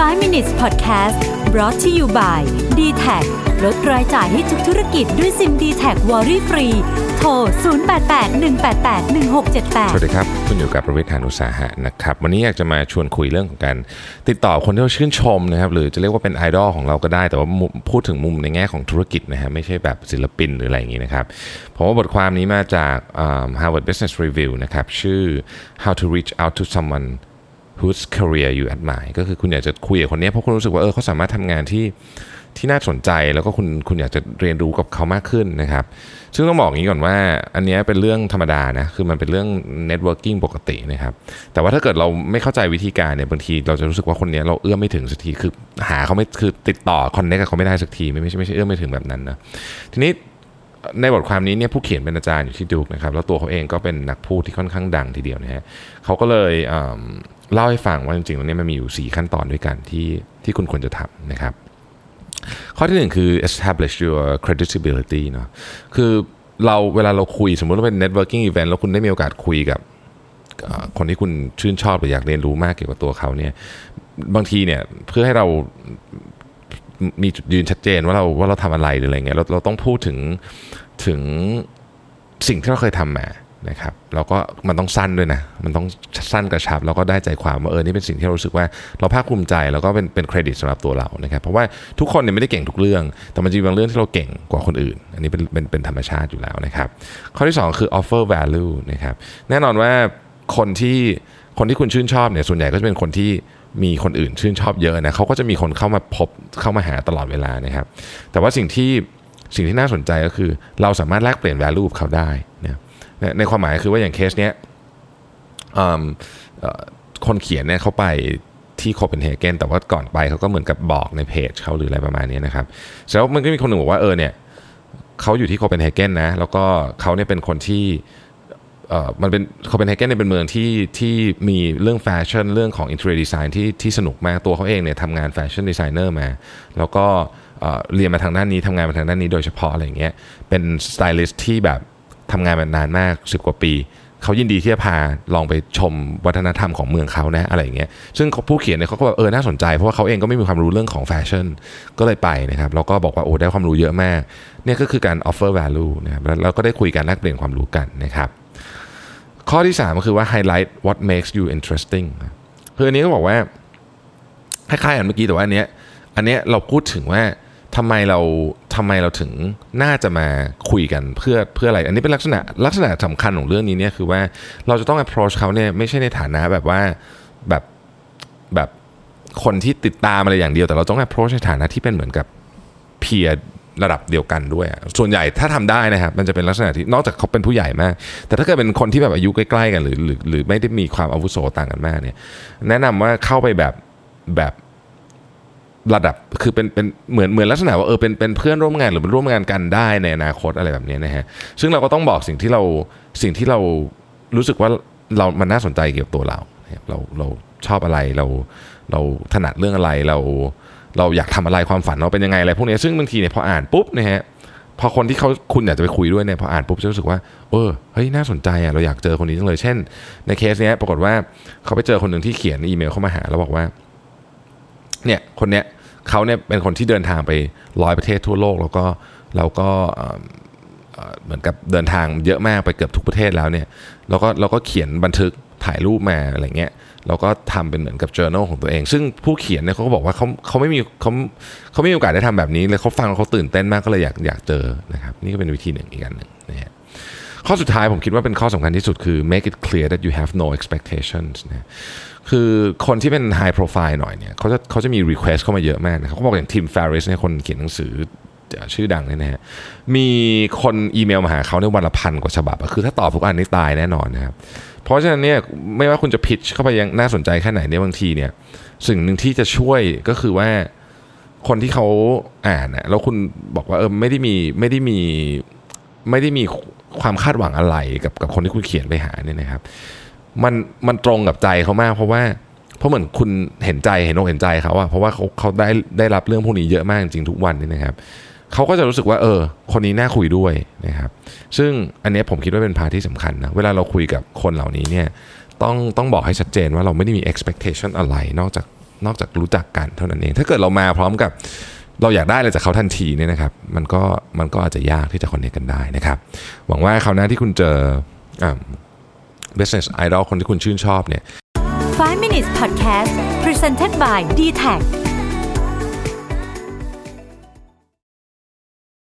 5 minutes podcast brought to you by d t a c ลดรายจ่ายให้ทุกธุรกิจด้วยซิม d t แทวอรี่ฟรีโทร 0881881678 สวัสดีครับ คุณอยู่กับประวิทยานุสาหะนะครับ วันนี้อยากจะมาชวนคุยเรื่องของการติดต่อคนที่เราชื่นชมนะครับ หรือจะเรียกว่าเป็นไอดอลของเราก็ได้ แต่ว่าพูดถึงมุมในแง่ของธุรกิจนะฮะไม่ใช่แบบศิลปินหรืออะไรอย่างนี้นะครับผมว่าบทความนี้มาจาก Harvard Business Review นะครับ ชื่อ How to Reach Out to Someone whose career you admire ก็คือคุณอยากจะคุยกับคนนี้เพราะคุณรู้สึกว่าเออเขาสามารถทำงานที่ที่น่าสนใจแล้วก็คุณคุณอยากจะเรียนรู้กับเขามากขึ้นนะครับ ซึ่งต้องบอกอย่างนี้ก่อนว่า อันนี้เป็นเรื่องธรรมดานะ คือมันเป็นเรื่อง networking ปกตินะครับ แต่ว่าถ้าเกิดเราไม่เข้าใจวิธีการเนี่ยบางทีเราจะรู้สึกว่าคนนี้เราเอื้อมไม่ถึงสักที คือหาเขาไม่คือติดต่อคอนเนคกับเขาไม่ได้สักที ไม่ไม่ใช่ไม่ใช่เอื้อมไม่ถึงแบบนั้นนะ ทีนี้ ในบทความนี้เนี่ยผู้เขียนเป็นอาจารย์อยู่ที่ดูกนะครับแล้วตัวเขาเองก็เป็นนักพูดที่ค่อนข้างดังทีเดียวนะฮะเขาก็เลยเเล่าให้ฟังว่าจริงๆแล้วเนี่ยมันมีอยู่ 4 ขั้นตอนด้วยกันที่ที่คุณควรจะทำนะครับ ข้อที่หนึ่งคือ establish your credibility เนาะคือเราเวลาเราคุยสมมติว่าเป็น networking event แล้วคุณได้มีโอกาสคุยกับคนที่คุณชื่นชอบหรืออยากเรียนรู้มากเกี่ยวกับตัวเขาเนี่ยบางทีเนี่ยเพื่อให้เรา มีจุดยืนชัดเจนว่าเราว่าเราทำอะไรหรืออะไรเงี้ยเราเราต้องพูดถึงถึงสิ่งที่เราเคยทำมานะครับแล้วก็มันต้องสั้นด้วยนะมันต้องสั้นกระชับแล้วก็ได้ใจความว่าเออนี่เป็นสิ่งที่เรารู้สึกว่าเราภาคภูมิใจแล้วก็เป็นเป็นเครดิตสำหรับตัวเรานะครับเพราะว่าทุกคนเนี่ยไม่ได้เก่งทุกเรื่อง แต่มันจะมีบางเรื่องที่เราเก่งกว่าคนอื่น อันนี้เป็นเป็นเป็นธรรมชาติอยู่แล้วนะครับข้อที่สองคือ offer value นะครับแน่นอนว่าคนที่คนที่คุณชื่นชอบเนี่ยส่วนใหญ่ก็จะเป็นคนที่ มีคนอื่นชื่นชอบเยอะนะเขาก็จะมีคนเข้ามาพบเข้ามาหาตลอดเวลานะครับ แต่ว่าสิ่งที่สิ่งที่น่าสนใจก็คือ เราสามารถแลกเปลี่ยน value กับเขาได้นะในความหมายคือว่าอย่างเคสเนี้ยคนเขียนเนี่ยเขาไปที่โคเปนเฮเกนแต่ว่าก่อนไปเขาก็เหมือนกับบอกในเพจเขาหรืออะไรประมาณนี้นะครับแล้วมันก็มีคนหนึ่งบอกว่าเออเนี่ยเขาอยู่ที่โคเปนเฮเกนนะแล้วก็เขาเนี่ยเป็นคนที่ มันเป็นโคเปนเฮเกนเนี่ยเป็นเมืองที่ที่มีเรื่องแฟชั่นเรื่องของ interior design ที่ที่สนุกมากตัวเขาเองเนี่ยทำงาน fashion designer มา แล้วก็เรียนมาทางด้านนี้ทำงานมาทางด้านนี้โดยเฉพาะอะไรอย่างเงี้ยเป็นสไตลิสต์ที่แบบทำงานมานานมาก 10 กว่าปีเขายินดีที่จะพาลองไปชมวัฒนธรรมของเมืองเขานะอะไรอย่างเงี้ยซึ่งผู้เขียนเนี่ยเขาก็แบบเออน่าสนใจ เพราะว่าเขาเองก็ไม่มีความรู้เรื่องของแฟชั่น ก็เลยไปนะครับแล้วก็บอกว่าโอ้ได้ความรู้เยอะมากเนี่ยก็คือการ offer value นะครับแล้วก็ได้คุยกันแลกเปลี่ยนความรู้กันนะครับ ข้อที่ 3 ก็คือว่า highlight what makes you interesting คืออันนี้ก็บอกว่าคล้ายๆกันเมื่อกี้แต่ว่าอันเนี้ยอันเนี้ยเราพูดถึงว่าทำไมเราทำไมเราถึงน่าจะมาคุยกันเพื่อเพื่ออะไร อันนี้เป็นลักษณะลักษณะสำคัญของเรื่องนี้เนี่ยคือว่าเราจะต้อง approach เขาเนี่ยไม่ใช่ในฐานะแบบว่าแบบแบบคนที่ติดตามอะไรอย่างเดียว แต่เราต้อง approach ในฐานะที่เป็นเหมือนกับเพีย ระดับเดียวกันด้วย ส่วนใหญ่ถ้าทำได้นะครับมันจะเป็นลักษณะที่นอกจากเขาเป็นผู้ใหญ่มาก แต่ถ้าเกิดเป็นคนที่แบบอายุใกล้ๆกันหรือหรือหรือไม่ได้มีความอาวุโสต่างกันมากเนี่ยแนะนำว่าเข้าไปแบบแบบระดับคือเป็นเป็นเหมือนเหมือนลักษณะว่าเออเป็นเป็นเพื่อนร่วมงานหรือเป็นร่วมงานกันได้ในอนาคตอะไรแบบนี้นะฮะซึ่งเราก็ต้องบอกสิ่งที่เราสิ่งที่เรารู้สึกว่าเรามันน่าสนใจเกี่ยวกับตัวเราเราเราชอบอะไรเราเราถนัดเรื่องอะไรเรา เราอยากทำอะไรความฝันเราเป็นยังไงอะไรพวกนี้ซึ่งบางทีเนี่ยพออ่านปุ๊บนะฮะพอคนที่เขาคุณอยากจะไปคุยด้วยเนี่ยพออ่านปุ๊บจะรู้สึกว่าเออเฮ้ยน่าสนใจอะเราอยากเจอคนนี้จังเลยเช่น ในเคสเนี้ยปรากฏว่าเขาไปเจอคนหนึ่งที่เขียนอีเมลเข้ามาหาแล้วบอกว่าเนี่ยคนเนี้ยเขาเนี่ยเป็นคนที่เดินทางไปร้อยประเทศทั่วโลก แล้วก็เราก็เอิ่มเอ่อเหมือนกับเดินทางเยอะมากไปเกือบทุกประเทศแล้วเนี่ยแล้วก็เราก็เขียนบันทึก ถ่ายรูปมาอะไรเงี้ยเราก็ทำเป็นเหมือนกับ journal ของตัวเอง ซึ่งผู้เขียนเนี่ยเขาก็บอกว่าเขาเขาไม่มีเขาเขาไม่มีโอกาสได้ทำแบบนี้เลยเขาฟังเขาตื่นเต้นมากก็เลยอยากอยากเจอนะครับนี่ก็เป็นวิธีหนึ่งอีกอันหนึ่งนะฮะข้อสุดท้ายผมคิดว่าเป็นข้อสำคัญที่สุดคือ make it clear that you have no expectations นะคือคนที่เป็น high profile หน่อยเนี่ยเขาจะเขาจะมี request เข้ามาเยอะมากนะครับเขาบอกอย่างทีม Ferris เนี่ยคนเขียนหนังสือชื่อดังเนี่ยนะฮะมีคนอีเมลมาหาเขาในวันละพันกว่าฉบับ คือถ้าตอบทุกอันนี่ตายแน่นอนนะครับ เพราะฉะนั้นเนี่ยไม่ว่าคุณจะพิชเข้าไปยังน่าสนใจแค่ไหนเนี่ยบางทีเนี่ยสิ่งหนึ่งที่จะช่วยก็คือว่าคนที่เขาอ่านนะแล้วคุณบอกว่าเออไม่ได้มีไม่ได้มีไม่ได้มีความคาดหวังอะไรกับกับคนที่คุณเขียนไปหาเนี่ยนะครับมันมันตรงกับใจเขามาก เพราะว่าเพราะเหมือนคุณเห็นใจเห็นอกเห็นใจเขาอะเพราะว่าเขาเขาได้ได้รับเรื่องพวกนี้เยอะมากจริงทุกวันนี่นะครับ เขาก็จะรู้สึกว่าเออ คนนี้น่าคุยด้วยนะครับซึ่งอันนี้ผมคิดว่าเป็นพาที่สำคัญนะเวลาเราคุยกับคนเหล่านี้เนี่ยต้องต้องบอกให้ชัดเจนว่าเราไม่ได้มี expectation อะไรนอกจากนอกจากรู้จักกันเท่านั้นเอง ถ้าเกิดเรามาพร้อมกับเราอยากได้อะไรจากเขาทันทีเนี่ยนะครับ มันก็มันก็อาจจะยากที่จะคอนเนคกันได้นะครับ หวังว่าคราวหน้าที่คุณเจอ business idol คนที่คุณชื่นชอบเนี่ย 5 minutes podcast presented by d t a c